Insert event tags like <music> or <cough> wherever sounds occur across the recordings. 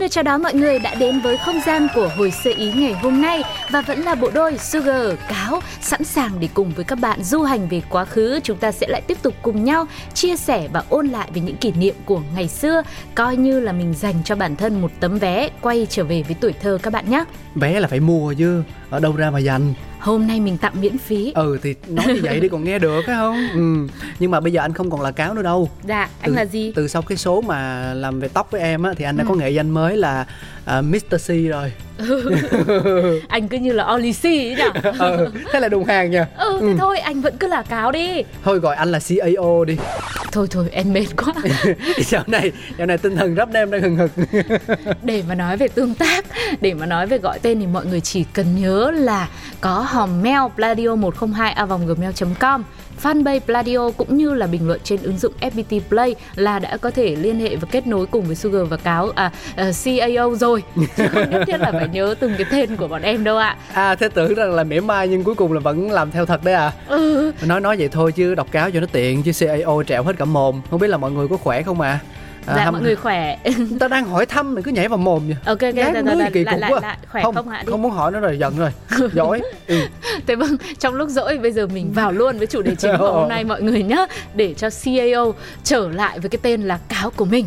Xin được chào đón mọi người đã đến với không gian của hồi sơ ý ngày hôm nay và vẫn là bộ đôi Sugar Cáo sẵn sàng để cùng với các bạn du hành về quá khứ. Chúng ta sẽ lại tiếp tục cùng nhau chia sẻ và ôn lại về những kỷ niệm của ngày xưa, coi như là mình dành cho bản thân một tấm vé quay trở về với tuổi thơ các bạn nhé. vé là phải mua chứ ở đâu ra mà dành Hôm nay mình tặng miễn phí. ừ thì nói như vậy đi còn nghe được phải không ừ nhưng mà bây giờ anh không còn là cáo nữa đâu Dạ, anh từ, là gì? từ sau cái số mà làm về tóc với em á thì anh đã Ừ. có nghệ danh mới là uh, Mr. C rồi <laughs> Anh cứ như là Oli C ấy nhỉ? <laughs> ừ, thế là đùng hàng nha Ừ, thế thôi anh vẫn cứ là cáo đi. thôi gọi anh là CAO đi Thôi thôi em mệt quá. <laughs> dạo này dạo này tinh thần rap em đang hừng hực để mà nói về tương tác để mà nói về gọi tên thì mọi người chỉ cần nhớ là có hòm mail pladio 102 a gmail com fanpage Pladio cũng như là bình luận trên ứng dụng FPT Play là đã có thể liên hệ và kết nối cùng với Sugar và Cáo à, à CAO rồi. <laughs> Chứ không nhất thiết là phải nhớ từng cái tên của bọn em đâu ạ. À thế tưởng rằng là mỉa mai nhưng cuối cùng là vẫn làm theo thật đấy à. Ừ. Nói nói vậy thôi chứ đọc cáo cho nó tiện chứ CAO trẹo hết cả mồm. Không biết là mọi người có khỏe không à, à dạ hâm- mọi người khỏe. <laughs> Ta đang hỏi thăm mình cứ nhảy vào mồm vậy. Ok ok Gán rồi, mới rồi, kỳ lại cục lại quá. lại khỏe không không ạ? Đi. không muốn hỏi nữa rồi giận rồi. <laughs> Giỏi. Ừ. Thế vâng, trong lúc rỗi bây giờ mình vào luôn với chủ đề chính của hôm <laughs> nay mọi người nhé Để cho CAO trở lại với cái tên là cáo của mình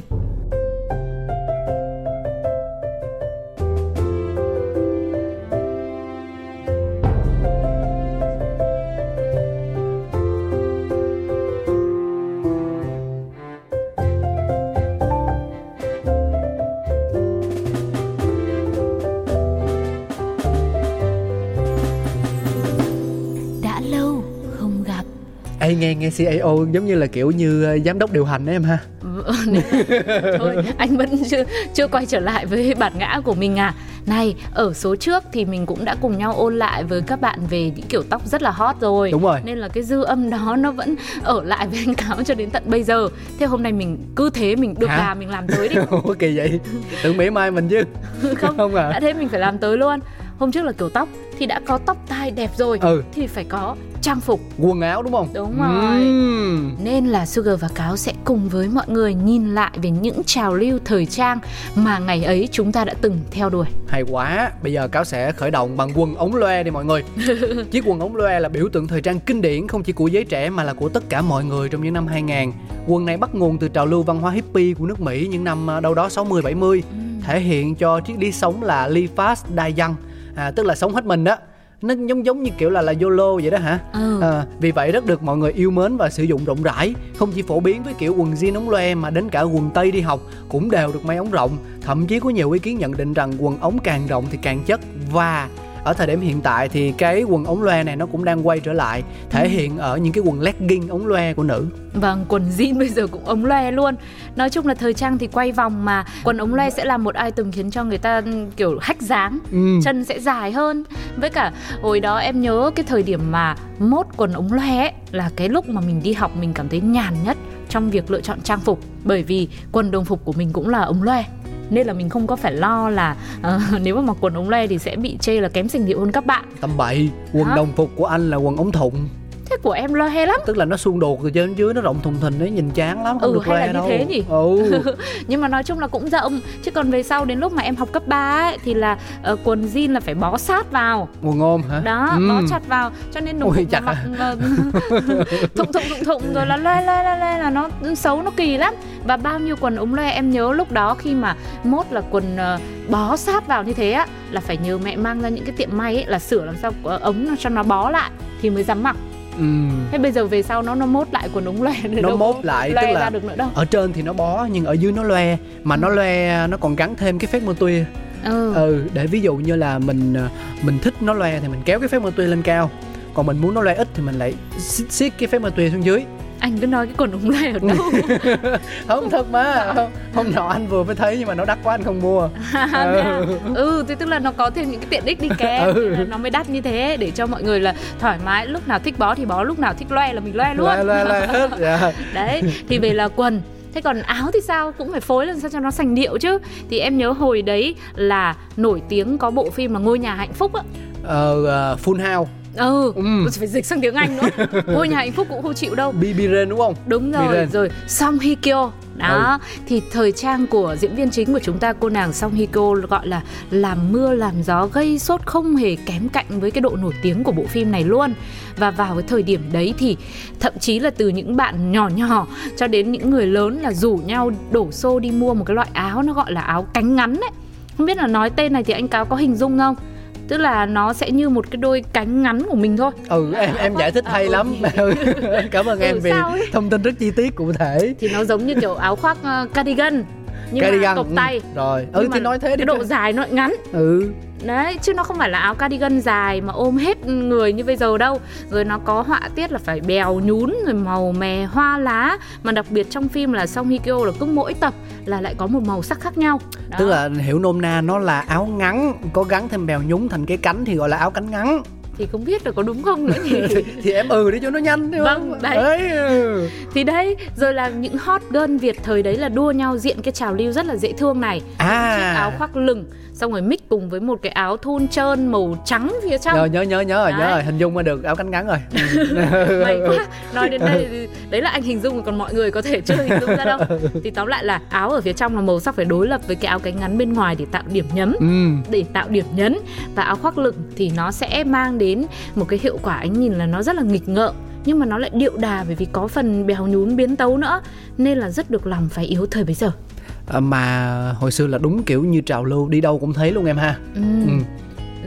Ê nghe nghe CAO giống như là kiểu như ờ, giám đốc điều hành đấy em ha? <laughs> Thôi anh vẫn chưa chưa quay trở lại với bản ngã của mình à. Này ở số trước thì mình cũng đã cùng nhau ôn lại với các bạn về những kiểu tóc rất là hot rồi. Đúng rồi. Nên là cái dư âm đó nó vẫn ở lại với anh Cáo cho đến tận bây giờ. Thế hôm nay mình cứ thế mình được Hả? làm mình làm tới đi. <laughs> Kỳ vậy? Tưởng mỉa mai mình chứ. <laughs> Không, Không à? đã thế mình phải làm tới luôn hôm trước là kiểu tóc thì đã có tóc tai đẹp rồi Ừ. thì phải có trang phục. Quần áo đúng không? Đúng rồi. Ừm. nên là Sugar và Cáo sẽ cùng với mọi người nhìn lại về những trào lưu thời trang mà ngày ấy chúng ta đã từng theo đuổi. Hay quá. Bây giờ cáo sẽ khởi động bằng quần ống loe đi mọi người. <laughs> Chiếc quần ống loe là biểu tượng thời trang kinh điển không chỉ của giới trẻ mà là của tất cả mọi người trong những năm 2000 quần này bắt nguồn từ trào lưu văn hóa hippie của nước Mỹ những năm à, đâu đó 60 70 thể hiện cho triết lý sống là live fast die young à, tức là sống hết mình đó nó giống giống như kiểu là là YOLO vậy đó hả? Ừ. À, vì vậy rất được mọi người yêu mến và sử dụng rộng rãi Không chỉ phổ biến với kiểu quần jean ống loe mà đến cả quần tây đi học cũng đều được may ống rộng Thậm chí có nhiều ý kiến nhận định rằng quần ống càng rộng thì càng chất Và ở thời điểm hiện tại thì cái quần ống loe này nó cũng đang quay trở lại Thể hiện ở những cái quần legging ống loe của nữ. Vâng, quần jean <laughs> bây giờ cũng ống loe luôn. Nói chung là thời trang thì quay vòng mà Quần ống loe sẽ là một item khiến cho người ta kiểu hách dáng Ừ. Chân sẽ dài hơn. Với cả hồi đó em nhớ cái thời điểm mà mốt quần ống loe ấy, Là cái lúc mà mình đi học mình cảm thấy nhàn nhất Trong việc lựa chọn trang phục. Bởi vì quần đồng phục của mình cũng là ống loe nên là mình không có phải lo là ờ, <laughs> nếu mà mặc quần ống loe thì sẽ bị chê là kém sành điệu hơn các bạn Tầm bậy, quần Hả? đồng phục của anh là quần ống thụng của em loe lắm Tức là nó xung đột từ trên dưới nó rộng thùng thình đấy nhìn chán lắm không Ừ, được hay là như đâu thế nhỉ? Ừ <laughs> nhưng mà nói chung là cũng rộng chứ còn về sau đến lúc mà em học cấp 3 ấy, thì là ờ, quần jean là phải bó sát vào quần ôm hả? đó Ừ. bó chặt vào cho nên đồng Ôi, chặt mặc à? ờ, <laughs> thụng thụng thụng thụng rồi là loe loe loe loe là nó xấu nó kỳ lắm và bao nhiêu quần ống loe em nhớ lúc đó khi mà mốt là quần ờ, bó sát vào như thế á là phải nhờ mẹ mang ra những cái tiệm may ấy là sửa làm sao ống nó cho nó bó lại thì mới dám mặc Ừ. thế bây giờ về sau nó nó mốt lại quần ống loe Nó đâu? mốt lại, loe tức là- ra được nữa đâu? ở trên thì nó bó nhưng ở dưới nó loe. Mà nó loe nó còn gắn thêm cái phép mơ tuya ừ. ừ để ví dụ như là mình mình thích nó loe thì mình kéo cái phép mơ tuya lên cao. Còn mình muốn nó loe ít thì mình lại xiết, xiết cái phép mơ tuya xuống dưới anh cứ nói cái quần ống loe ở đâu? <laughs> Không thật mà. Không, hôm nọ anh vừa mới thấy nhưng mà nó đắt quá anh không mua. <laughs> Ừ. ừ thì tức là nó có thêm những cái tiện ích đi kèm <laughs> ừ. nó mới đắt như thế để cho mọi người là thoải mái. Lúc nào thích bó thì bó lúc nào thích loe là mình loe luôn. Loe loe, loe hết. Yeah. Dạ. đấy thì về là quần. Thế còn áo thì sao? Cũng phải phối làm sao cho nó sành điệu chứ. Thì em nhớ hồi đấy là nổi tiếng có bộ phim là ngôi nhà hạnh phúc á. Ờ uh, full house ừ, ừ. phải dịch sang tiếng anh nữa. <laughs> Ngôi nhà hạnh phúc cũng không chịu đâu. Bibiren đúng không? Đúng rồi Biren. rồi song hye kyo. Đó ừ. thì thời trang của diễn viên chính của chúng ta cô nàng Song Hye Kyo gọi là làm mưa làm gió gây sốt không hề kém cạnh với cái độ nổi tiếng của bộ phim này luôn. Và vào cái thời điểm đấy thì thậm chí là từ những bạn nhỏ nhỏ cho đến những người lớn là rủ nhau đổ xô đi mua một cái loại áo nó gọi là áo cánh ngắn đấy không biết là nói tên này thì anh cáo có hình dung không tức là nó sẽ như một cái đôi cánh ngắn của mình thôi. Ừ em em giải thích hay à, lắm <laughs> ừ. cảm ơn ừ, em vì thông tin rất chi tiết cụ thể. Thì nó giống như kiểu áo khoác uh, cardigan nhưng cardigan. mà cộc tay. Rồi. Ừ thì nói thế cái độ dài nó ngắn. Ừ đấy chứ nó không phải là áo cardigan dài mà ôm hết người như bây giờ đâu rồi nó có họa tiết là phải bèo nhún rồi màu mè hoa lá mà đặc biệt trong phim là Song Hye Kyo là cứ mỗi tập là lại có một màu sắc khác nhau Đó. tức là hiểu nôm na nó là áo ngắn có gắn thêm bèo nhún thành cái cánh thì gọi là áo cánh ngắn thì không biết là có đúng không nữa nhỉ <laughs> thì, thì em ừ đi cho nó nhanh đúng vâng không? đấy. đấy ừ. thì đấy rồi là những hot girl việt thời đấy là đua nhau diện cái trào lưu rất là dễ thương này à. chiếc áo khoác lừng xong rồi mix cùng với một cái áo thun trơn màu trắng phía trong. Rồi nhớ nhớ nhớ rồi nhớ rồi hình dung mà được áo cánh ngắn rồi. <laughs> May quá nói đến đây đấy là anh hình dung còn mọi người có thể chưa hình dung ra đâu. <laughs> Thì tóm lại là áo ở phía trong là màu sắc phải đối lập với cái áo cánh ngắn bên ngoài để tạo điểm nhấn. Ừ. để tạo điểm nhấn. Và áo khoác lựng thì nó sẽ mang đến một cái hiệu quả anh nhìn là nó rất là nghịch ngợm. Nhưng mà nó lại điệu đà bởi vì có phần bèo nhún biến tấu nữa. Nên là rất được lòng phải yếu thời bây giờ mà hồi xưa là đúng kiểu như trào lưu đi đâu cũng thấy luôn em ha ừ. Ừ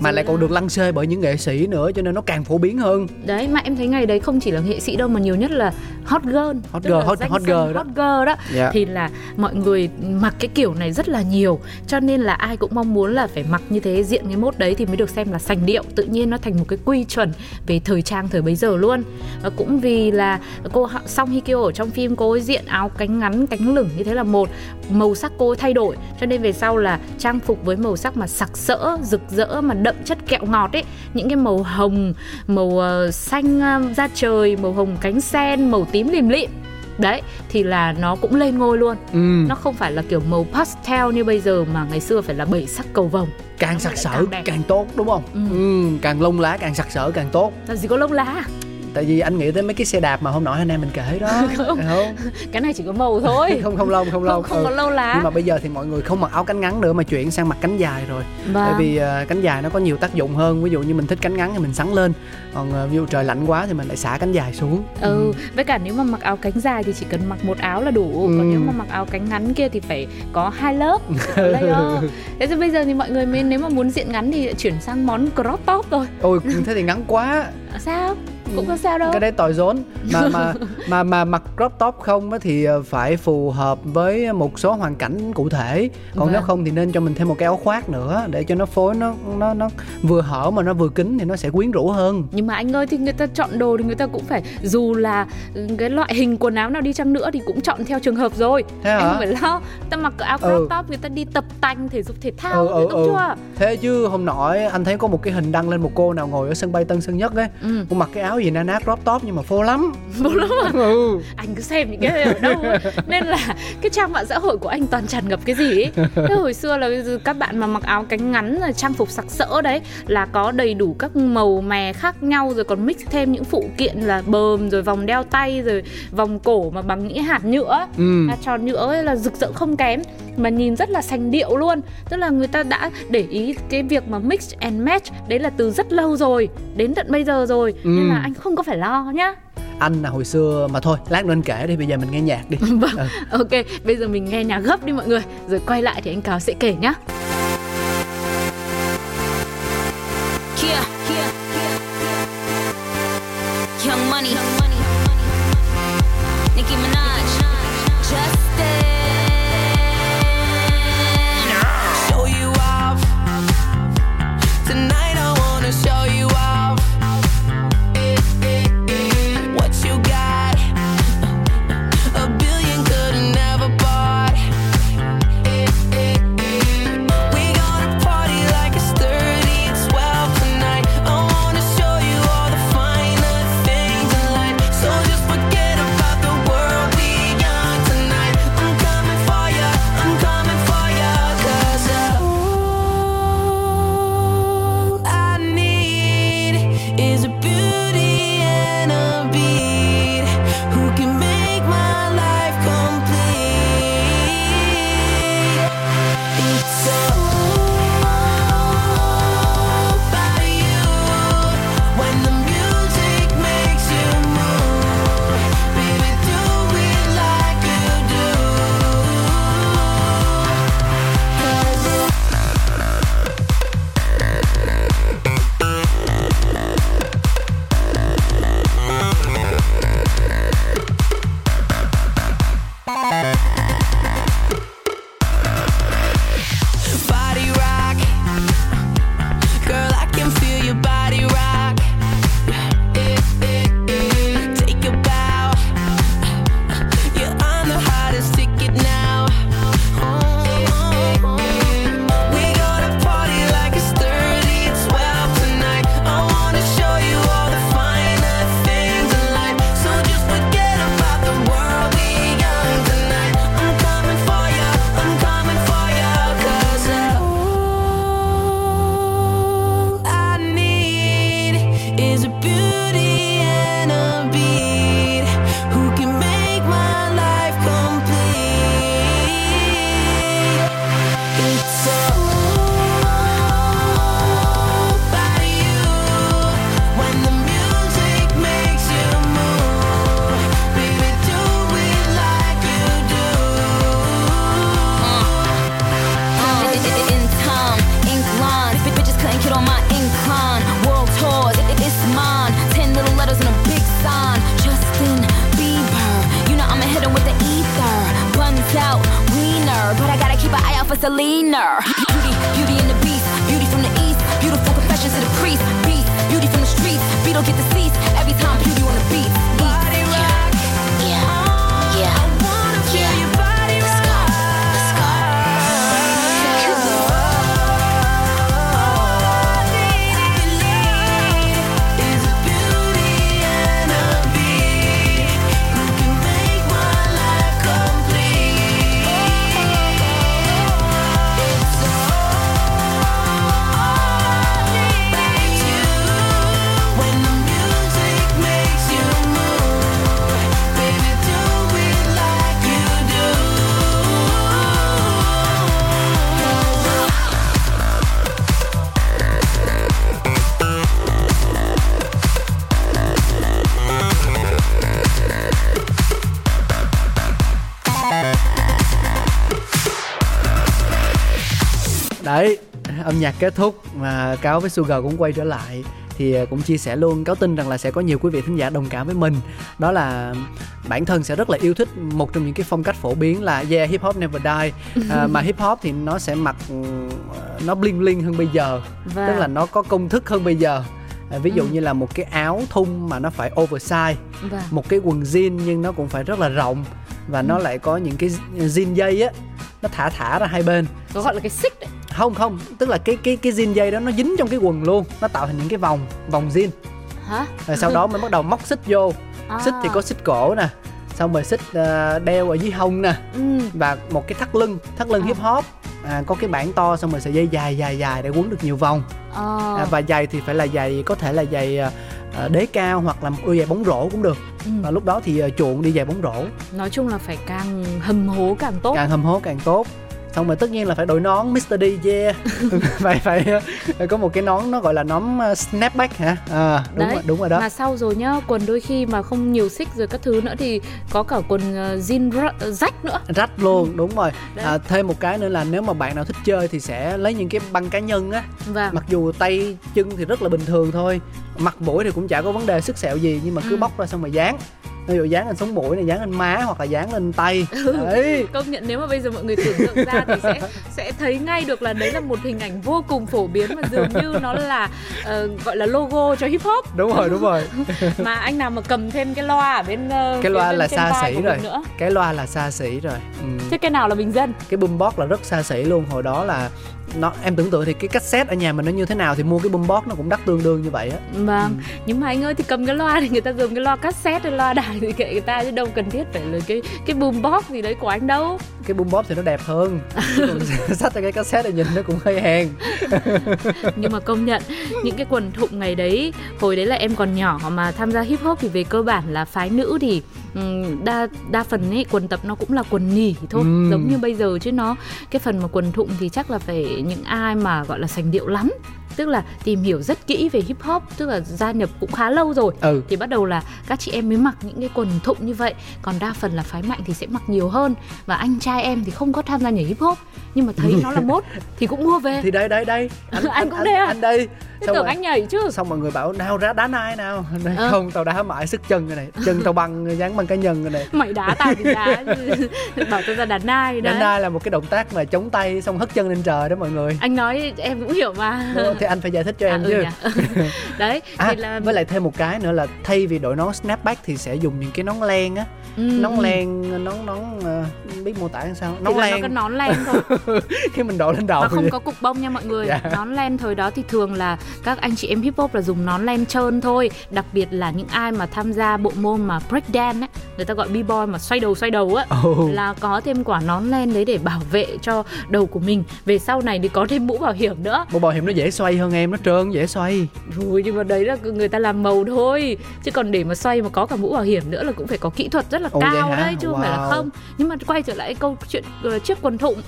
mà lại còn được lăng xê bởi những nghệ sĩ nữa cho nên nó càng phổ biến hơn. Đấy mà em thấy ngày đấy không chỉ là nghệ sĩ đâu mà nhiều nhất là hot girl. Hot girl hot, hot girl đó. hot girl đó. Yeah. Dạ. thì là mọi người mặc cái kiểu này rất là nhiều. Cho nên là ai cũng mong muốn là phải mặc như thế diện cái mốt đấy thì mới được xem là sành điệu tự nhiên nó thành một cái quy chuẩn về thời trang thời bấy giờ luôn. Và cũng vì là cô Song Hye Kyo ở trong phim cô ấy diện áo cánh ngắn cánh lửng như thế là một. Màu sắc cô ấy thay đổi. Cho nên về sau là trang phục với màu sắc mà sặc sỡ rực rỡ mà đậm chất kẹo ngọt ấy. Những cái màu hồng màu uh, xanh uh, da trời màu hồng cánh sen màu tím lìm lịm. Đấy thì là nó cũng lên ngôi luôn. Ừ. nó không phải là kiểu màu pastel như bây giờ mà ngày xưa phải là bảy sắc cầu vồng. Càng sặc sỡ càng, càng tốt đúng không? Ừ. Ừ, càng lông lá càng sặc sỡ càng tốt. Làm gì có lông lá tại vì anh nghĩ tới mấy cái xe đạp mà hôm nọ anh em mình kể đó. <laughs> Không. không? Cái này chỉ có màu thôi. <laughs> Không không lông không lông không, không ừ. có lâu lá nhưng mà bây giờ thì mọi người không mặc áo cánh ngắn nữa mà chuyển sang mặc cánh dài rồi. Vâng. tại vì uh, cánh dài nó có nhiều tác dụng hơn. Ví dụ như mình thích cánh ngắn thì mình sắn lên. Còn uh, ví dụ trời lạnh quá thì mình lại xả cánh dài xuống. Ừ. ừ. Với cả nếu mà mặc áo cánh dài thì chỉ cần mặc một áo là đủ. Ừ. còn nếu mà mặc áo cánh ngắn kia thì phải có hai lớp. <laughs> Layer thế thì bây giờ thì mọi người mới nếu mà muốn diện ngắn thì chuyển sang món crop top rồi ôi thế thì ngắn quá. Sao cũng có sao đâu cái đấy tỏi rốn mà mà <laughs> mà mà mặc crop top không thì ờ, phải phù hợp với một số hoàn cảnh cụ thể còn vâng. nếu không thì nên cho mình thêm một cái áo khoác nữa để cho nó phối nó nó nó vừa hở mà nó vừa kín thì nó sẽ quyến rũ hơn nhưng mà anh ơi thì người ta chọn đồ thì người ta cũng phải dù là cái loại hình quần áo nào đi chăng nữa thì cũng chọn theo trường hợp rồi thế hả? anh không phải lo ta mặc áo crop ừ. top người ta đi tập tành thể dục thể thao ừ, ừ, ừ. chưa thế chứ hôm nọ anh thấy có một cái hình đăng lên một cô nào ngồi ở sân bay Tân Sơn Nhất ấy ừ. cô mặc cái áo gì na ná crop top nhưng mà phô lắm phô lắm à? ừ. anh cứ xem những cái ở đâu ấy. nên là cái trang mạng xã hội của anh toàn tràn ngập cái gì ấy thế hồi xưa là các bạn mà mặc áo cánh ngắn là trang phục sặc sỡ đấy là có đầy đủ các màu mè khác nhau rồi còn mix thêm những phụ kiện là bờm rồi vòng đeo tay rồi vòng cổ mà bằng những hạt nhựa. Ừ. hạt tròn nhựa ấy là rực rỡ không kém mà nhìn rất là sành điệu luôn. Tức là người ta đã để ý cái việc mà mix and match đấy là từ rất lâu rồi đến tận bây giờ rồi. Ừ. nên là anh không có phải lo nhá anh là hồi xưa mà thôi lát nữa anh kể đi bây giờ mình nghe nhạc đi. <laughs> Vâng ừ. ok bây giờ mình nghe nhạc gấp đi mọi người. Rồi quay lại thì anh cáo sẽ kể nhá âm nhạc kết thúc mà cáo với sugar cũng quay trở lại thì à, cũng chia sẻ luôn cáo tin rằng là sẽ có nhiều quý vị thính giả đồng cảm với mình. Đó là bản thân sẽ rất là yêu thích một trong những cái phong cách phổ biến là yeah hip hop never die. <laughs> À, mà hip hop thì nó sẽ mặc ừ, nó bling bling hơn bây giờ. Và tức là nó có công thức hơn bây giờ. À, ví dụ Ừ. như là một cái áo thun mà nó phải oversize và một cái quần jean nhưng nó cũng phải rất là rộng và nó lại có những cái jean dây á nó thả thả ra hai bên. Gọi là cái xích đấy. Không không tức là cái cái cái jean dây đó nó dính trong cái quần luôn nó tạo thành những cái vòng vòng jean Hả? rồi sau đó mới bắt đầu móc xích vô À. xích thì có xích cổ nè xong rồi xích ờ, đeo ở dưới hông nè Ừ. và một cái thắt lưng thắt lưng À. hip hop à, có cái bảng to xong rồi sợi dây dài dài dài để quấn được nhiều vòng Ờ. à, và giày thì phải là giày có thể là giày ờ, đế cao hoặc là một đôi giày bóng rổ cũng được Ừ. và lúc đó thì ờ, chuộng đi giày bóng rổ Nói chung là phải càng hầm hố càng tốt. càng hầm hố càng tốt xong rồi tất nhiên là phải đội nón Mr. D yeah <laughs> phải phải phải có một cái nón nó gọi là nón ờ, snapback hả à, đúng Đấy, rồi đúng rồi đó Mà sau rồi nhá, quần đôi khi mà không nhiều xích rồi các thứ nữa thì có cả quần ờ, jean r- rách nữa. rách luôn đúng rồi Đấy. à, thêm một cái nữa là nếu mà bạn nào thích chơi thì sẽ lấy những cái băng cá nhân á Và mặc dù tay chân thì rất là bình thường thôi mặt mũi thì cũng chả có vấn đề sức sẹo gì nhưng mà cứ Ừ. bóc ra xong rồi dán ví dụ dán lên sống mũi này dán lên má hoặc là dán lên tay. <laughs> Đấy. công nhận nếu mà bây giờ mọi người tưởng tượng ra thì sẽ <laughs> sẽ thấy ngay được là đấy là một hình ảnh vô cùng phổ biến mà dường như nó là ờ, gọi là logo cho hip hop. Đúng rồi đúng rồi. <laughs> Mà anh nào mà cầm thêm cái loa ở bên ờ, cái loa bên là xa xỉ rồi. nữa. Cái loa là xa xỉ rồi. Ừ. thế cái nào là bình dân? Cái boombox là rất xa xỉ luôn. Hồi đó là nó em tưởng tượng thì cái cassette ở nhà mình nó như thế nào thì mua cái boombox nó cũng đắt tương đương như vậy á Vâng, Ừ. nhưng mà anh ơi thì cầm cái loa thì người ta dùng cái loa cassette hay loa đài <laughs> thì kệ người ta chứ đâu cần thiết phải là cái cái boombox gì đấy của anh đâu. cái boombox thì nó đẹp hơn <laughs> <laughs> ra cái cassette này nhìn nó cũng hơi hèn Nhưng mà công nhận những cái quần thụng ngày đấy, hồi đấy là em còn nhỏ mà tham gia hip hop thì về cơ bản là phái nữ thì đa đa phần ấy quần tập nó cũng là quần nỉ thôi, Ừm. giống như bây giờ chứ nó cái phần mà quần thụng thì chắc là phải những ai mà gọi là sành điệu lắm. Tức là tìm hiểu rất kỹ về hip hop tức là gia nhập cũng khá lâu rồi. Ừ. Thì bắt đầu là các chị em mới mặc những cái quần thụng như vậy. Còn đa phần là phái mạnh thì sẽ mặc nhiều hơn. Và anh trai em thì không có tham gia nhảy hip hop. Nhưng mà thấy nó là mốt thì cũng mua về. Thì đây đây đây Anh cũng thế à? anh đây thế tưởng rồi- anh nhảy chứ. xong mọi người bảo nào ra đá nai nào. <laughs> Nói, Ờ. không tao đá mãi sức chân rồi này chân tao băng dán băng cá nhân rồi này. Mày đá tao thì đá. <laughs> Bảo tôi ra đá nai đá đấy nai là một cái động tác mà chống tay xong hất chân lên trời đó mọi người. Anh nói em cũng hiểu mà. Thì anh phải giải thích cho em À, ừ chứ. <laughs> đấy à, thì là với lại thêm một cái nữa là thay vì đội nón snapback thì sẽ dùng những cái nón len á ừ, nón len nón nón ờ, biết mô tả làm sao. Nón là nó len. có nón len thôi. <laughs> Khi mình đội lên đầu và không vậy. có cục bông nha mọi người. Dạ. nón len thời đó thì thường là các anh chị em hip hop là dùng nón len trơn thôi. Đặc biệt là những ai mà tham gia bộ môn mà break dance ấy người ta gọi b boy mà xoay đầu xoay đầu á Ồ. là có thêm quả nón len đấy để bảo vệ cho đầu của mình. Về sau này thì có thêm mũ bảo hiểm nữa. Bộ bảo hiểm nó dễ xoay hơn em nó trơn dễ xoay. Ui, nhưng mà đấy là người ta làm màu thôi. Chứ còn để mà xoay mà có cả mũ bảo hiểm nữa là cũng phải có kỹ thuật rất là Ồ, vậy cao đấy chứ không phải là Wow. không. Nhưng mà quay trở lại câu chuyện ờ, chiếc quần thụng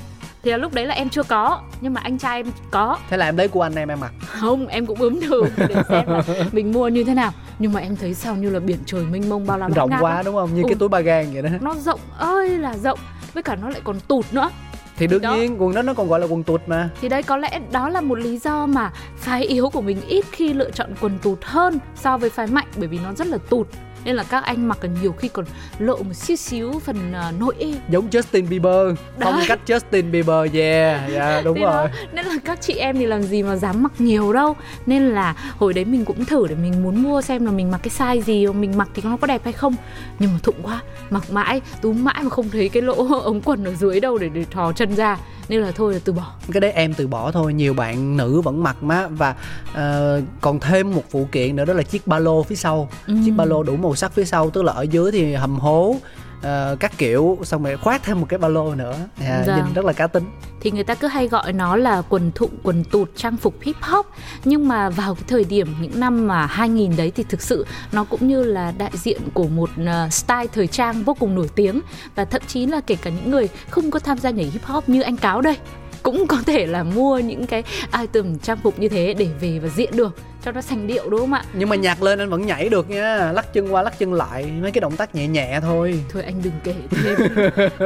thì là lúc đấy là em chưa có nhưng mà anh trai em có. Thế là em lấy của anh em em mặc không em cũng bướm thử để <laughs> xem là mình mua như thế nào. Nhưng mà em thấy sao như là biển trời mênh mông bao la rộng quá lắm. đúng không? Như Ừ. cái túi ba gang vậy đó. nó rộng ơi là rộng. Với cả nó lại còn tụt nữa. Thì đương đó. nhiên quần đó nó còn gọi là quần tụt mà. Thì đây có lẽ đó là một lý do mà phái yếu của mình ít khi lựa chọn quần tụt hơn so với phái mạnh bởi vì nó rất là tụt nên là các anh mặc nhiều khi còn lộ một xíu xíu phần uh, nội êm giống Justin Bieber. Phong Đấy. cách Justin Bieber yeah yeah đúng Thế rồi. đó, nên là các chị em thì làm gì mà dám mặc nhiều đâu. Nên là hồi đấy mình cũng thử để mình muốn mua xem là mình mặc cái size gì mình mặc thì nó có đẹp hay không. Nhưng mà thụng quá mặc mãi túm mãi mà không thấy cái lỗ <laughs> ống quần ở dưới đâu để để thò chân ra. Nên là thôi là từ bỏ. Cái đấy em từ bỏ thôi nhiều bạn nữ vẫn mặc má. Và ờ, còn thêm một phụ kiện nữa đó là chiếc ba lô phía sau. Ừ. chiếc ba lô đủ màu sắc phía sau tức là ở dưới thì hầm hố ờ, các kiểu xong rồi khoác thêm một cái ba lô nữa. À, Dạ. nhìn rất là cá tính. Thì người ta cứ hay gọi nó là quần thụng quần tụt trang phục hip hop. Nhưng mà vào cái thời điểm những năm mà 2000 đấy thì thực sự nó cũng như là đại diện của một ờ, style thời trang vô cùng nổi tiếng. Và thậm chí là kể cả những người không có tham gia nhảy hip hop như anh cáo đây cũng có thể là mua những cái item trang phục như thế để về và diện được cho nó sành điệu đúng không ạ? Nhưng mà nhạc lên anh vẫn nhảy được nha. Lắc chân qua lắc chân lại mấy cái động tác nhẹ nhẹ thôi. Thôi anh đừng kể thêm.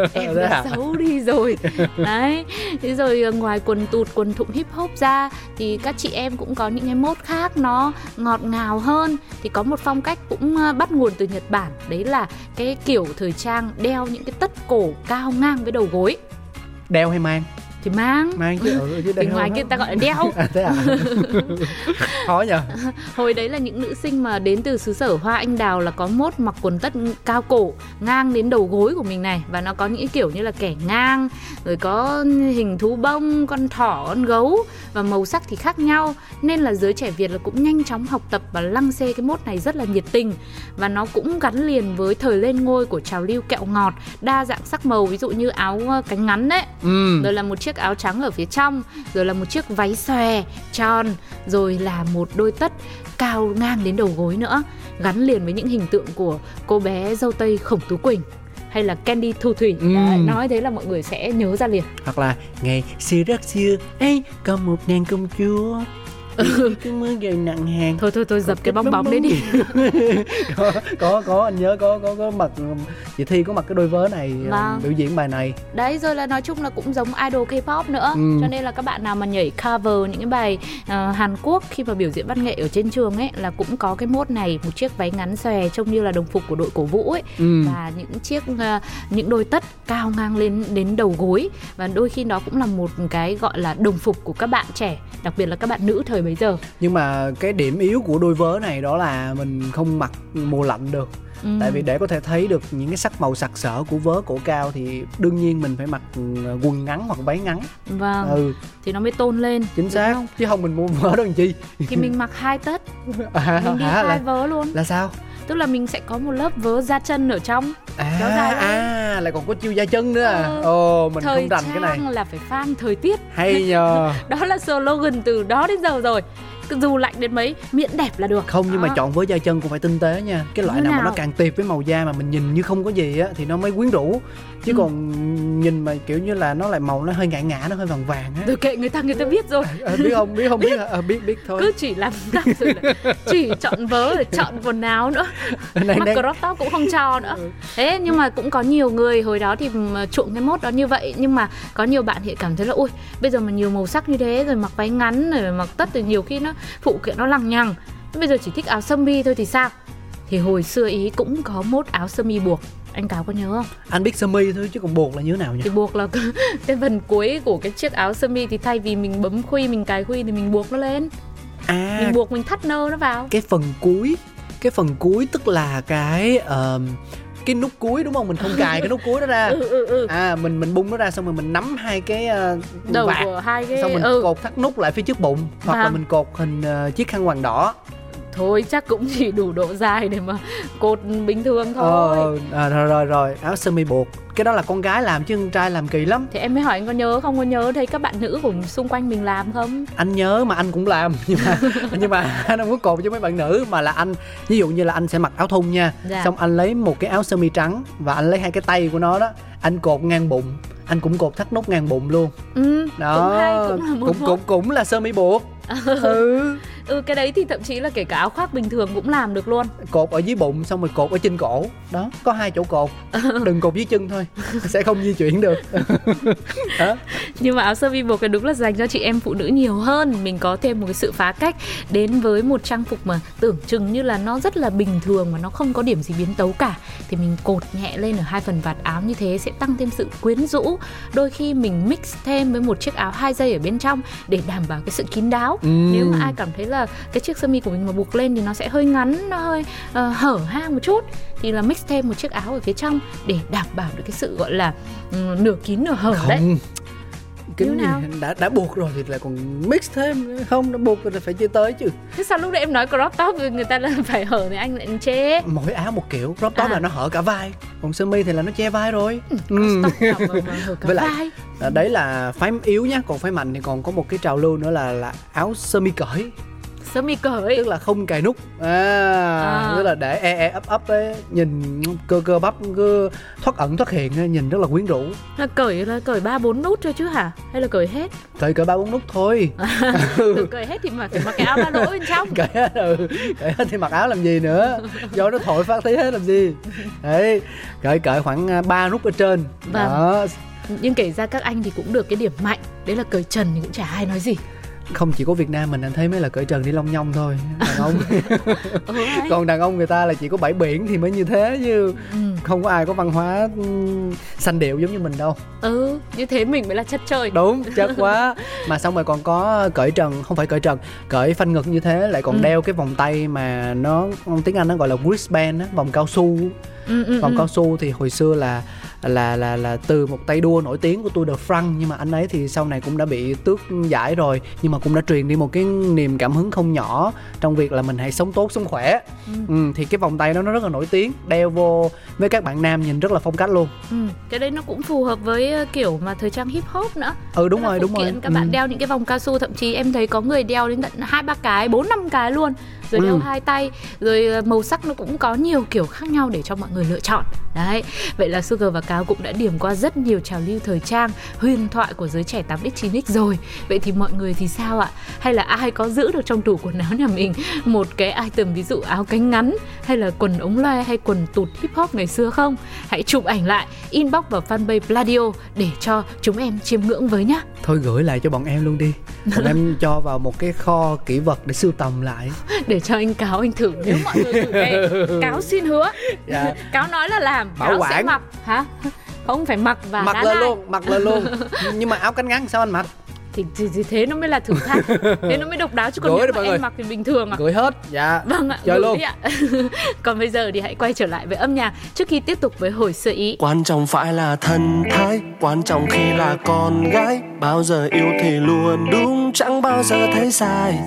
<laughs> Em đã à? xấu đi rồi. Đấy thế rồi ờ, ngoài quần tụt quần thụng hip hop ra thì các chị em cũng có những cái mốt khác nó ngọt ngào hơn. Thì có một phong cách cũng ờ, bắt nguồn từ Nhật Bản. Đấy là cái kiểu thời trang đeo những cái tất cổ cao ngang với đầu gối. Đeo hay mang thì mang. Mang chứ. Ừ, chứ thì ngoài kia ta gọi là đeo. <laughs> À, thế à? <laughs> Khó nhờ. Hồi đấy là những nữ sinh mà đến từ xứ sở hoa anh đào là có mốt mặc quần tất cao cổ ngang đến đầu gối của mình này. Và nó có những kiểu như là kẻ ngang rồi có hình thú bông con thỏ con gấu. Và màu sắc thì khác nhau. Nên là giới trẻ việt là cũng nhanh chóng học tập và lăng xê cái mốt này rất là nhiệt tình. Và nó cũng gắn liền với thời lên ngôi của trào lưu kẹo ngọt đa dạng sắc màu ví dụ như áo ờ, cánh ngắn đấy ừ. rồi là một chiếc áo trắng ở phía trong rồi là một chiếc váy xòe tròn rồi là một đôi tất cao ngang đến đầu gối nữa gắn liền với những hình tượng của cô bé dâu tây khổng tú quỳnh hay là Candy Thu Thủy. Ừ. Đấy, nói thế là mọi người sẽ nhớ ra liền. Hoặc là ngày xưa rất xưa ấy có một nàng công chúa cứ mưa gầy nặng hàng. Thôi thôi thôi dập cái bong bóng đấy đi. <laughs> Có có có anh nhớ có có có mặc chị thi có mặc cái đôi vớ này ờ, Vâng. biểu diễn bài này. Đấy rồi là nói chung là cũng giống idol K-pop nữa. Ừ. cho nên là các bạn nào mà nhảy cover những cái bài ờ, Hàn Quốc khi mà biểu diễn văn nghệ ở trên trường ấy là cũng có cái mốt này một chiếc váy ngắn xòe trông như là đồng phục của đội cổ vũ ấy. Ừ. và những chiếc ờ, những đôi tất cao ngang lên đến đầu gối. Và đôi khi đó cũng là một cái gọi là đồng phục của các bạn trẻ đặc biệt là các bạn nữ thời bấy giờ nhưng mà cái điểm yếu của đôi vớ này đó là mình không mặc mùa lạnh được. Ừ. tại vì để có thể thấy được những cái sắc màu sặc sỡ của vớ cổ cao thì đương nhiên mình phải mặc ừ, quần ngắn hoặc váy ngắn. Vâng. Ừ. Thì nó mới tôn lên chính xác. không? chứ không mình mua vớ đâu làm chi? Thì mình mặc hai tất <laughs> à, mình đi hai là, vớ luôn. là sao tức là mình sẽ có một lớp vớ da chân ở trong. À, Kéo dài lên. à lại còn có chiêu da chân nữa à? Ồ mình thời không rành cái này. là phải fan thời tiết. Hay <laughs> nhờ. Đó là slogan từ đó đến giờ rồi dù lạnh đến mấy miễn đẹp là được. Không nhưng mà Đó. chọn với da chân cũng phải tinh tế nha. Cái loại Như nào, mà nào? nó càng tiệp với màu da mà mình nhìn như không có gì á thì nó mới quyến rũ. Chứ Ừ. còn nhìn mà kiểu như là nó lại màu nó hơi ngã ngã nó hơi vàng vàng á. Rồi kệ người ta người ta biết rồi. À, biết không biết không biết à, biết biết thôi. Cứ chỉ làm <laughs> rồi là chỉ chọn vớ rồi chọn quần áo nữa. Này, này, crop top cũng không cho nữa. Thế nhưng mà cũng có nhiều người hồi đó thì mà chuộng cái mốt đó như vậy. Nhưng mà có nhiều bạn thì cảm thấy là ui bây giờ mà nhiều màu sắc như thế rồi mặc váy ngắn rồi mặc tất thì nhiều khi nó phụ kiện nó lằng nhằng. Bây giờ chỉ thích áo sơ mi thôi thì sao? Thì hồi xưa ý cũng có mốt áo sơ mi buộc. Anh cáo có nhớ không? Anh biết sơ mi thôi chứ còn buộc là như thế nào nhỉ? Thì buộc là <laughs> cái phần cuối của cái chiếc áo sơ mi thì thay vì mình bấm khuy mình cài khuy thì mình buộc nó lên. À. Mình buộc mình thắt nơ nó vào. Cái phần cuối cái phần cuối tức là cái ờm, cái nút cuối đúng không? Mình không cài cái nút cuối đó ra. <laughs> Ừ ừ ừ. À mình mình bung nó ra xong rồi mình nắm hai cái ờ, đầu vạt. của hai cái xong mình ừ. cột thắt nút lại phía trước bụng hoặc là Vâng. mình cột hình ờ, chiếc khăn quàng đỏ thôi chắc cũng chỉ đủ độ dài để mà cột bình thường thôi. ờ à, rồi rồi rồi. Áo sơ mi buộc. Cái đó là con gái làm chứ con trai làm kỳ lắm. Thì em mới hỏi anh có nhớ không? Có nhớ thấy các bạn nữ của xung quanh mình làm không? Anh nhớ mà anh cũng làm nhưng mà <laughs> nhưng mà anh không có cột cho mấy bạn nữ mà là anh ví dụ như là anh sẽ mặc áo thun nha. Dạ. xong anh lấy một cái áo sơ mi trắng và anh lấy hai cái tay của nó đó anh cột ngang bụng. Anh cũng cột thắt nút ngang bụng luôn. Ừ đó cũng hay cũng là cũng, cũng cũng là sơ mi buộc ừ. Ừ. Cái đấy thì thậm chí là kể cả áo khoác bình thường cũng làm được luôn. Cột ở dưới bụng xong rồi cột ở trên cổ. Đó có hai chỗ cột. Đừng cột dưới chân thôi sẽ không di chuyển được. <laughs> Đó. nhưng mà áo sơ mi buộc cái đúng là dành cho chị em phụ nữ nhiều hơn. Mình có thêm một cái sự phá cách đến với một trang phục mà tưởng chừng như là nó rất là bình thường mà nó không có điểm gì biến tấu cả. Thì mình cột nhẹ lên ở hai phần vạt áo như thế sẽ tăng thêm sự quyến rũ. Đôi khi mình mix thêm với một chiếc áo hai dây ở bên trong để đảm bảo cái sự kín đáo Ừ. nếu mà ai cảm thấy là cái chiếc sơ mi của mình mà buộc lên thì nó sẽ hơi ngắn nó hơi ờ, hở hang một chút. Thì là mix thêm một chiếc áo ở phía trong để đảm bảo được cái sự gọi là ừ, nửa kín nửa hở đấy. Không kính Như nào? gì đã đã buộc rồi thì lại còn mix thêm không đã buộc rồi thì phải chia tới chứ. Thế sao lúc đấy em nói crop top người ta là <laughs> phải hở thì anh lại chê mỗi áo một kiểu crop top À. là nó hở cả vai. Còn sơ mi thì là nó che vai rồi. Ừ. <laughs> Cả Với lại- vai. À, đấy là phái yếu nhá. Còn phái mạnh thì còn có một cái trào lưu nữa là là áo sơ mi cởi sơ mi cởi tức là không cài nút. À, À. tức là để e e ấp ấp ấy nhìn cơ cơ bắp cứ thoát ẩn thoát hiện ấy, nhìn rất là quyến rũ. Là cởi là cởi ba bốn nút thôi chứ hả? Hay là cởi hết? Cởi cỡ ba bốn nút thôi. <laughs> Tưởng cởi hết thì mà phải mặc cái áo ba lỗ bên trong. <laughs> Cởi hết ừ cởi hết thì mặc áo làm gì nữa? Do nó thổi phát thấy hết làm gì? Đấy cởi cởi khoảng à, ba nút ở trên. Vâng. đó. Nhưng kể ra các anh thì cũng được cái điểm mạnh. Đấy là cởi trần thì cũng chả ai nói gì không chỉ có Việt Nam mình anh thấy mới là cởi trần đi long nhông thôi. Đàn ông. <laughs> Ừ, còn đàn ông người ta là chỉ có bãi biển thì mới như thế chứ ừ. không có ai có văn hóa xanh điệu giống như mình đâu. Ừ như thế mình mới là chất chơi. Đúng chất <laughs> quá. Mà xong rồi còn có cởi trần không phải cởi trần cởi phanh ngực như thế lại còn Ừ. đeo cái vòng tay mà nó tiếng anh nó gọi là wristband á vòng cao su. Ừ, ừ, vòng ừ. cao su thì hồi xưa là là là là từ một tay đua nổi tiếng của Tour de France. Nhưng mà anh ấy thì sau này cũng đã bị tước giải rồi nhưng mà cũng đã truyền đi một cái niềm cảm hứng không nhỏ trong việc là mình hãy sống tốt sống khỏe. Ừ. ừ, thì cái vòng tay đó nó rất là nổi tiếng đeo vô với các bạn nam nhìn rất là phong cách luôn. Ừ, cái đấy nó cũng phù hợp với ờ, kiểu mà thời trang hip hop nữa. Ừ đúng rồi đúng rồi. kiện, các bạn Ừ. đeo những cái vòng cao su thậm chí em thấy có người đeo đến tận hai ba cái bốn năm cái luôn rồi đeo Ừ. hai tay rồi ờ, màu sắc nó cũng có nhiều kiểu khác nhau để cho mọi người lựa chọn. Đấy vậy là Sugar và Cáo cũng đã điểm qua rất nhiều trào lưu thời trang huyền thoại của giới trẻ 8x 9x rồi. Vậy thì mọi người thì sao ạ? Hay là ai có giữ được trong tủ quần áo nhà mình một cái item ví dụ áo cánh ngắn hay là quần ống loe hay quần tụt hip hop ngày xưa không? Hãy chụp ảnh lại inbox vào fanpage Pladio để cho chúng em chiêm ngưỡng với nhá. Thôi gửi lại cho bọn em luôn đi. Bọn <laughs> em cho vào một cái kho kỷ vật để sưu tầm lại. Để cho anh cáo anh thử nếu mọi người thử về. <laughs> Cáo xin hứa. Dạ. <laughs> cáo nói là làm Bảo cáo sẽ quản. mặc. Hả? Không phải mặc và mặc lên luôn mặc lên luôn. <laughs> Nhưng mà áo cánh ngắn sao anh mặc thì, thì, thì thế nó mới là thử thách. <laughs> Thế nó mới độc đáo chứ còn Gửi nếu mà em mặc thì bình thường à gửi hết dạ. Vâng ạ, Chơi luôn. ạ. <laughs> Còn bây giờ thì hãy quay trở lại với âm nhạc. Trước khi tiếp tục với hồi sơ ý. quan trọng phải là thân thái quan trọng khi là con gái. Bao giờ yêu thì luôn đúng chẳng bao giờ thấy sai.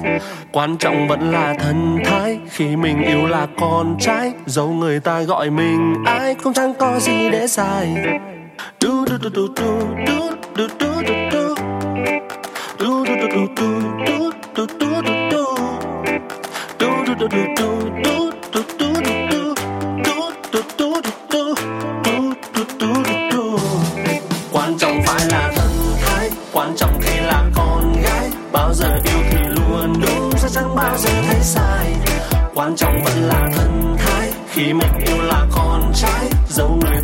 Quan trọng vẫn là thân thái khi mình yêu là con trai. Dẫu người ta gọi mình ai cũng chẳng có gì để sai. Du du du du du du du du du quan trọng phải là thân thái quan trọng khi là con gái. Bao giờ yêu thì luôn đúng sẽ chẳng bao giờ thấy sai. Quan trọng vẫn là thân thái khi mình yêu là con trai dẫu người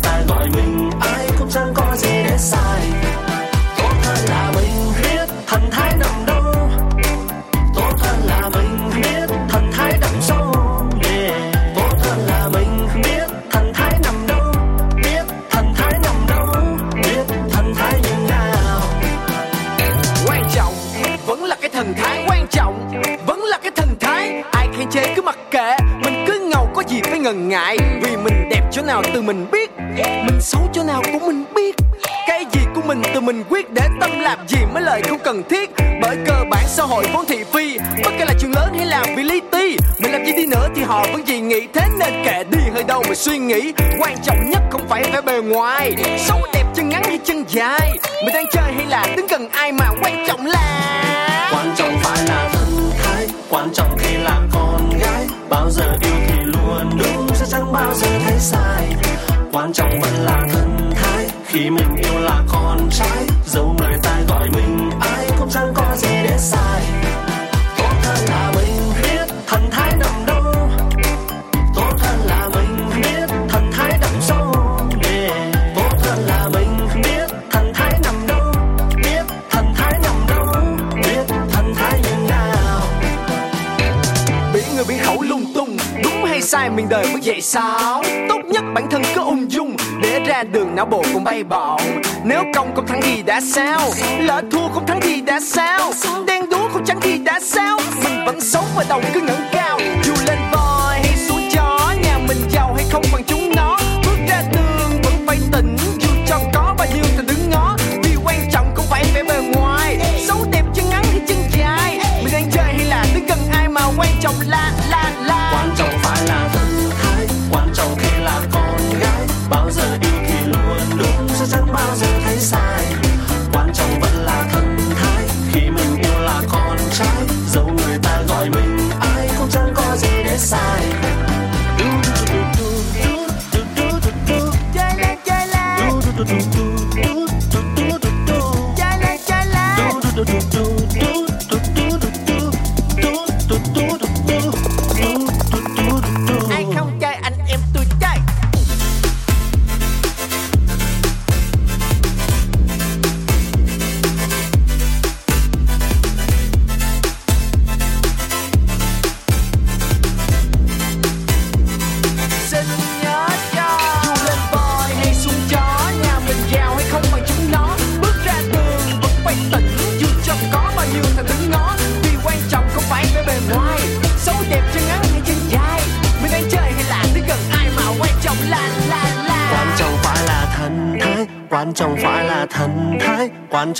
khi mình yêu là con trai. Dẫu người ta gọi mình ai, cũng chẳng có gì để sai. Tốt hơn là mình biết thần thái nằm đâu. Tốt hơn là mình biết thần thái nằm sâu tốt hơn là mình biết thần thái nằm đâu. Biết thần thái nằm đâu. Biết thần thái như nào. Biến người biến khẩu lung tung, đúng hay sai mình đời mới dậy sao? Tốt nhất bản thân cứ ung dung ra đường não bộ cũng bay bổng. Nếu công không thắng thì đã sao? Lỡ thua không thắng thì đã sao? Đen đúa không trắng thì đã sao? Mình vẫn sống và đầu cứ ngẩng cao. Dù lên voi hay xuống chó, nhà mình giàu hay không bằng chơi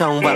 quan trọng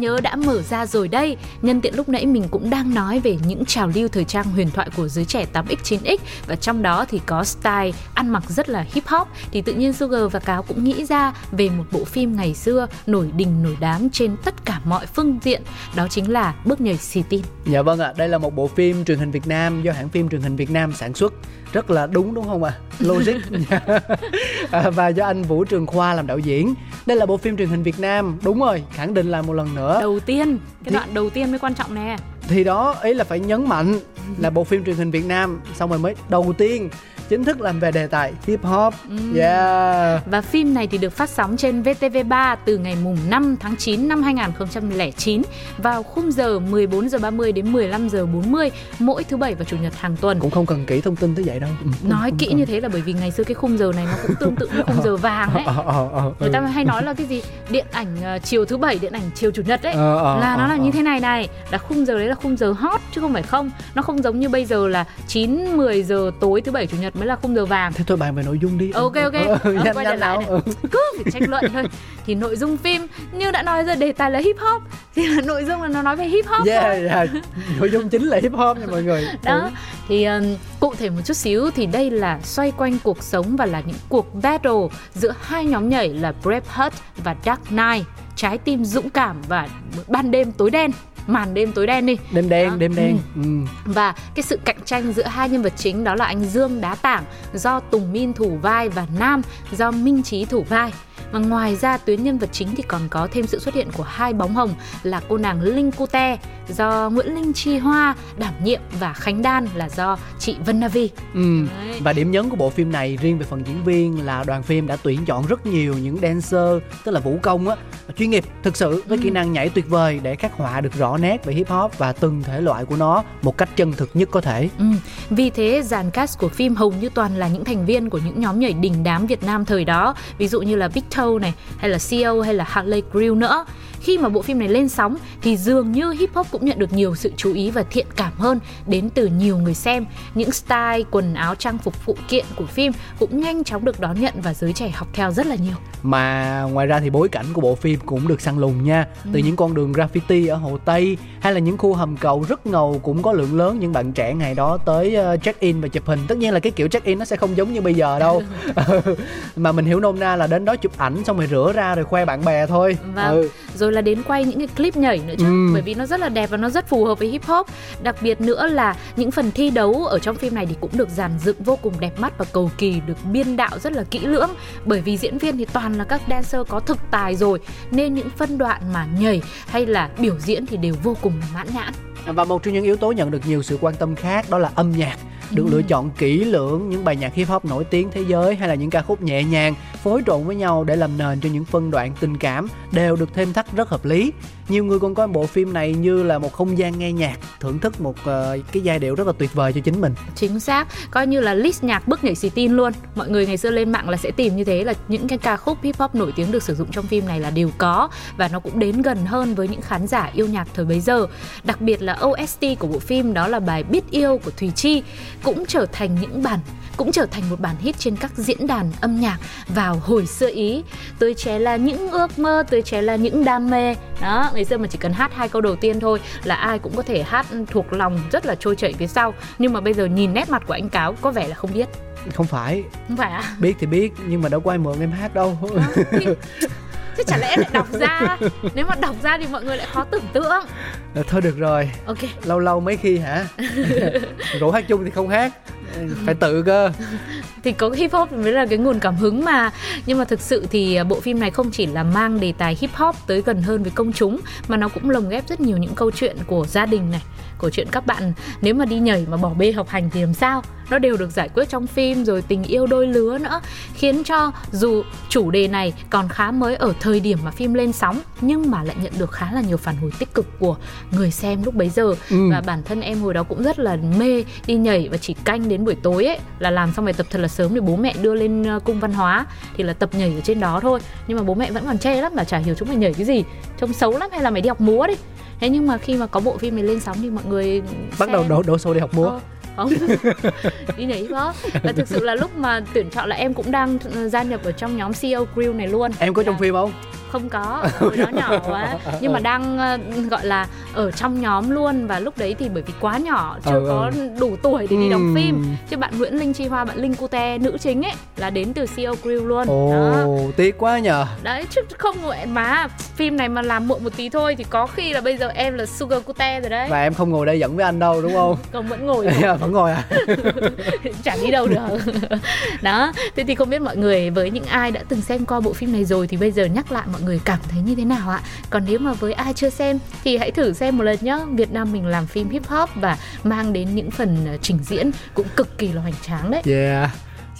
nhớ đã mở ra rồi đây. Nhân tiện lúc nãy mình cũng đang nói về những trào lưu thời trang huyền thoại của giới trẻ 8x 9x và trong đó thì có style ăn mặc rất là hip hop. Thì tự nhiên Sugar và Cáo cũng nghĩ ra về một bộ phim ngày xưa nổi đình nổi đám trên tất cả mọi phương diện. Đó chính là bước nhảy xì tin. Dạ vâng ạ, đây là một bộ phim truyền hình Việt Nam do hãng phim truyền hình Việt Nam sản xuất. Rất là đúng đúng không ạ? Logic. <laughs> <laughs> À, và do anh Vũ Trường Khoa làm đạo diễn. Đây là bộ phim truyền hình Việt Nam, đúng rồi, khẳng định lại một lần nữa. đầu tiên cái Thì- đoạn đầu tiên mới quan trọng nè. Thì đó ấy là phải nhấn mạnh là bộ phim truyền hình Việt Nam. Xong rồi mới đầu tiên chính thức làm về đề tài hip hop. Yeah. Và phim này thì được phát sóng trên VTV3 từ ngày mùng 5 tháng 9 năm 2009 vào khung giờ 14 giờ 30 đến 15 giờ 40 mỗi thứ bảy và chủ nhật hàng tuần. Cũng không cần kỹ thông tin tới vậy đâu. Ừ, Nói kỹ cần. như thế là bởi vì ngày xưa cái khung giờ này nó cũng tương tự như khung giờ vàng ấy. <laughs> Ờ, ờ, ờ, Người ta ừ. hay nói là cái gì điện ảnh chiều thứ bảy, điện ảnh chiều chủ nhật ấy ờ, là nó là như thế này này, là khung giờ đấy là khung giờ hot chứ không phải không. Nó không giống như bây giờ là 9 10 giờ tối thứ bảy chủ nhật mới là khung giờ vàng. Thế thôi bàn về nội dung đi. Ok ok, <laughs> Ừ, nhanh quay nhanh lại nào. này. Ừ. cứ phải tranh luận thôi <laughs> thì nội dung phim như đã nói rồi đề tài là hip hop thì là nội dung là nó nói về hip hop Yeah, thôi yeah. Nội dung chính là hip hop nha mọi người. đó Ừ. thì um, cụ thể một chút xíu thì đây là xoay quanh cuộc sống và là những cuộc battle giữa hai nhóm nhảy là Braveheart và Dark Knight trái tim dũng cảm và ban đêm tối đen màn đêm tối đen đi Đêm đen, Đó. đêm đen. Ừ. Ừ. và cái sự cạnh tranh giữa hai nhân vật chính đó là anh Dương Đá Tảng do Tùng Min thủ vai và Nam do Minh Trí thủ vai. Và ngoài ra tuyến nhân vật chính thì còn có thêm sự xuất hiện của hai bóng hồng là cô nàng Linh Cu Te do Nguyễn Linh Chi Hoa đảm nhiệm và Khánh Đan là do chị Vân Navi. Ừ. Đấy. Và điểm nhấn của bộ phim này riêng về phần diễn viên là đoàn phim đã tuyển chọn rất nhiều những dancer tức là vũ công á chuyên nghiệp thực sự với kỹ năng nhảy tuyệt vời để khắc họa được rõ nét về hip hop và từng thể loại của nó một cách chân thực nhất có thể. Ừ. Vì thế dàn cast của phim hầu như toàn là những thành viên của những nhóm nhảy đình đám Việt Nam thời đó, ví dụ như là Big Toe này, hay là CO hay là Harley Grill nữa. khi mà bộ phim này lên sóng thì dường như hip hop cũng nhận được nhiều sự chú ý và thiện cảm hơn đến từ nhiều người xem. Những style quần áo trang phục phụ kiện của phim cũng nhanh chóng được đón nhận và giới trẻ học theo rất là nhiều. mà ngoài ra thì bối cảnh của bộ phim cũng được săn lùng nha từ những con đường graffiti ở hồ tây hay là những khu hầm cầu rất ngầu cũng có lượng lớn những bạn trẻ ngày đó tới ờ, check in và chụp hình tất nhiên là cái kiểu check in nó sẽ không giống như bây giờ đâu <laughs> <laughs> mà mình hiểu nôm na là đến đó chụp ảnh xong rồi rửa ra rồi khoe bạn bè thôi Vâng. ừ. Rồi là đến quay những cái clip nhảy nữa chứ Ừ. Bởi vì nó rất là đẹp và nó rất phù hợp với hip hop Đặc biệt nữa là những phần thi đấu ở trong phim này thì cũng được dàn dựng vô cùng đẹp mắt và cầu kỳ Được biên đạo rất là kỹ lưỡng Bởi vì diễn viên thì toàn là các dancer có thực tài rồi Nên những phân đoạn mà nhảy hay là biểu diễn thì đều vô cùng mãn nhãn và một trong những yếu tố nhận được nhiều sự quan tâm khác đó là âm nhạc được lựa chọn kỹ lưỡng những bài nhạc hip hop nổi tiếng thế giới hay là những ca khúc nhẹ nhàng phối trộn với nhau để làm nền cho những phân đoạn tình cảm đều được thêm thắt rất hợp lý nhiều người còn coi bộ phim này như là một không gian nghe nhạc thưởng thức một uh, cái giai điệu rất là tuyệt vời cho chính mình Chính xác, coi như là list nhạc bước nhảy xì tin luôn Mọi người ngày xưa lên mạng là sẽ tìm như thế là những cái ca khúc hip hop nổi tiếng được sử dụng trong phim này là đều có Và nó cũng đến gần hơn với những khán giả yêu nhạc thời bấy giờ Đặc biệt là OST của bộ phim đó là bài Biết Yêu của Thùy Chi Cũng trở thành những bản cũng trở thành một bản hit trên các diễn đàn âm nhạc vào hồi xưa Ý. tôi trẻ là những ước mơ, tôi trẻ là những đam mê. Đó, ngày xưa mà chỉ cần hát hai câu đầu tiên thôi là ai cũng có thể hát thuộc lòng rất là trôi chảy phía sau. Nhưng mà bây giờ nhìn nét mặt của anh Cáo có vẻ là không biết. không phải. Không phải à? biết thì biết nhưng mà đâu có ai mượn em hát đâu. Thì- Thế chả lẽ lại đọc ra? Nếu mà đọc ra thì mọi người lại khó tưởng tượng. Ờ, thôi được rồi. Ok. Lâu lâu mấy khi hả? <laughs> Rủ hát chung thì không hát phải tự cơ. <laughs> Thì có hip hop mới là cái nguồn cảm hứng mà. Nhưng mà thực sự thì à, bộ phim này không chỉ là mang đề tài hip hop tới gần hơn với công chúng mà nó cũng lồng ghép rất nhiều những câu chuyện của gia đình này của chuyện các bạn. Nếu mà đi nhảy mà bỏ bê học hành thì làm sao? Nó đều được giải quyết trong phim rồi tình yêu đôi lứa nữa. Khiến cho dù chủ đề này còn khá mới ở thời điểm mà phim lên sóng nhưng mà lại nhận được khá là nhiều phản hồi tích cực của người xem lúc bấy giờ. Ừ. và bản thân em hồi đó cũng rất là mê đi nhảy và chỉ canh đến buổi tối ấy là làm xong bài tập thật là sớm để bố mẹ đưa lên ờ, cung văn hóa thì là tập nhảy ở trên đó thôi. Nhưng mà bố mẹ vẫn còn chê lắm là chả hiểu chúng mày nhảy cái gì trông xấu lắm hay là mày đi học múa đi. Thế nhưng mà khi mà có bộ phim này lên sóng thì mọi người bắt đầu đổ đổ xô đi học múa. Ờ, không. <laughs> Đi nhảy hop và thực sự là lúc mà tuyển chọn là em cũng đang ờ, gia nhập ở trong nhóm CEO Crew này luôn. Em có trong phim không không có <laughs> hồi đó nhỏ quá. Nhưng mà đang ờ, gọi là ở trong nhóm luôn. Và lúc đấy thì bởi vì quá nhỏ chưa Ừ, có đủ tuổi để đi đóng Ừm. phim. Chứ bạn Nguyễn Linh Chi Hoa bạn Linh Cute nữ chính ấy là đến từ CEO Crew luôn. Đó. ồ tiếc quá nhờ. Đấy chứ không ngồi mà phim này mà làm muộn một tí thôi thì có khi là bây giờ em là Sugar Cute rồi đấy. Và em không ngồi đây dẫn với anh đâu đúng không? Còn vẫn ngồi <laughs> vẫn ngồi à? <laughs> Chẳng đi đâu được. Đó thế thì không biết mọi người với những ai đã từng xem qua bộ phim này rồi thì bây giờ nhắc lại mọi người cảm thấy như thế nào ạ? Còn nếu mà với ai chưa xem thì hãy thử xem một lần nhé Việt Nam mình làm phim hip hop và mang đến những phần ờ, trình diễn cũng cực kỳ là hoành tráng đấy. Yeah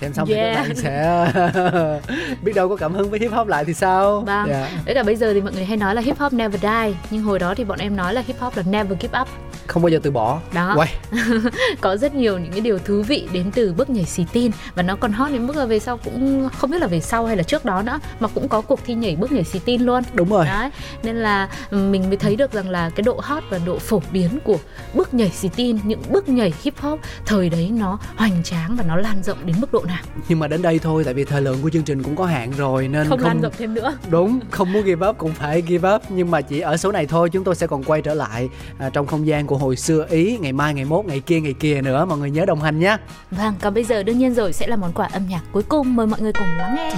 xem xong thì Yeah. các bạn sẽ <laughs> biết đâu có cảm hứng với hip hop lại thì sao Vâng. Dạ. Với cả bây giờ thì mọi người hay nói là hip hop never die Nhưng hồi đó thì bọn em nói là hip hop là never give up không bao giờ từ bỏ Đó. quay <laughs> Có rất nhiều những cái điều thú vị đến từ bước nhảy xì tin Và nó còn hot đến mức là về sau cũng không biết là về sau hay là trước đó nữa Mà cũng có cuộc thi nhảy bước nhảy xì tin luôn đúng rồi Đấy, nên là mình mới thấy được rằng là cái độ hot và độ phổ biến của bước nhảy xì tin Những bước nhảy hip hop thời đấy nó hoành tráng và nó lan rộng đến mức độ nào nhưng mà đến đây thôi tại vì thời lượng của chương trình cũng có hạn rồi nên Không, lan rộng thêm nữa. Đúng không muốn give up cũng phải give up. Nhưng mà chỉ ở số này thôi chúng tôi sẽ còn quay trở lại à, trong không gian của hồi xưa ý ngày mai ngày mốt ngày kia ngày kia nữa. Mọi người nhớ đồng hành nhé. Vâng, còn bây giờ đương nhiên rồi sẽ là món quà âm nhạc cuối cùng. Mời mọi người cùng lắng nghe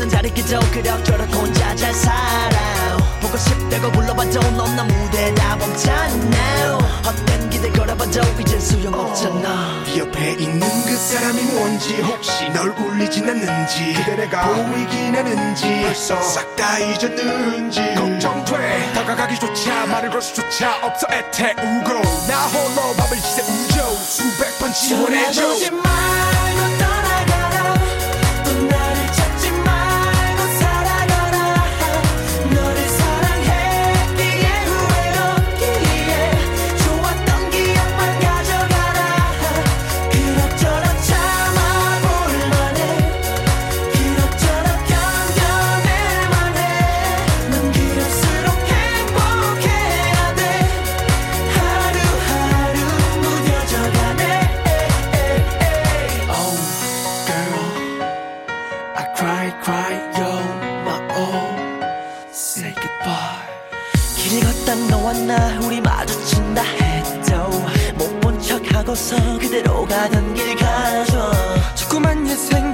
나는 잘 있기도 그럭저럭 혼자 잘 살아 보고 싶다고 불러봐도 넌나 무대 다 멈췄나 헛된 기대 걸어봐도 이젠 소용없잖아. 네 옆에 있는 그 사람이 뭔지 혹시 널 울리진 않는지 그대 내가 보이긴 하는지 벌써 싹 다 잊었는지 걱정돼. 다가가기조차 말을 걸 수조차 없어 애태우고. 나 홀로 밥을 지새우죠. 수백 번 지원해줘. 바꿔서 그대로 가던 길 가줘 조그만 예생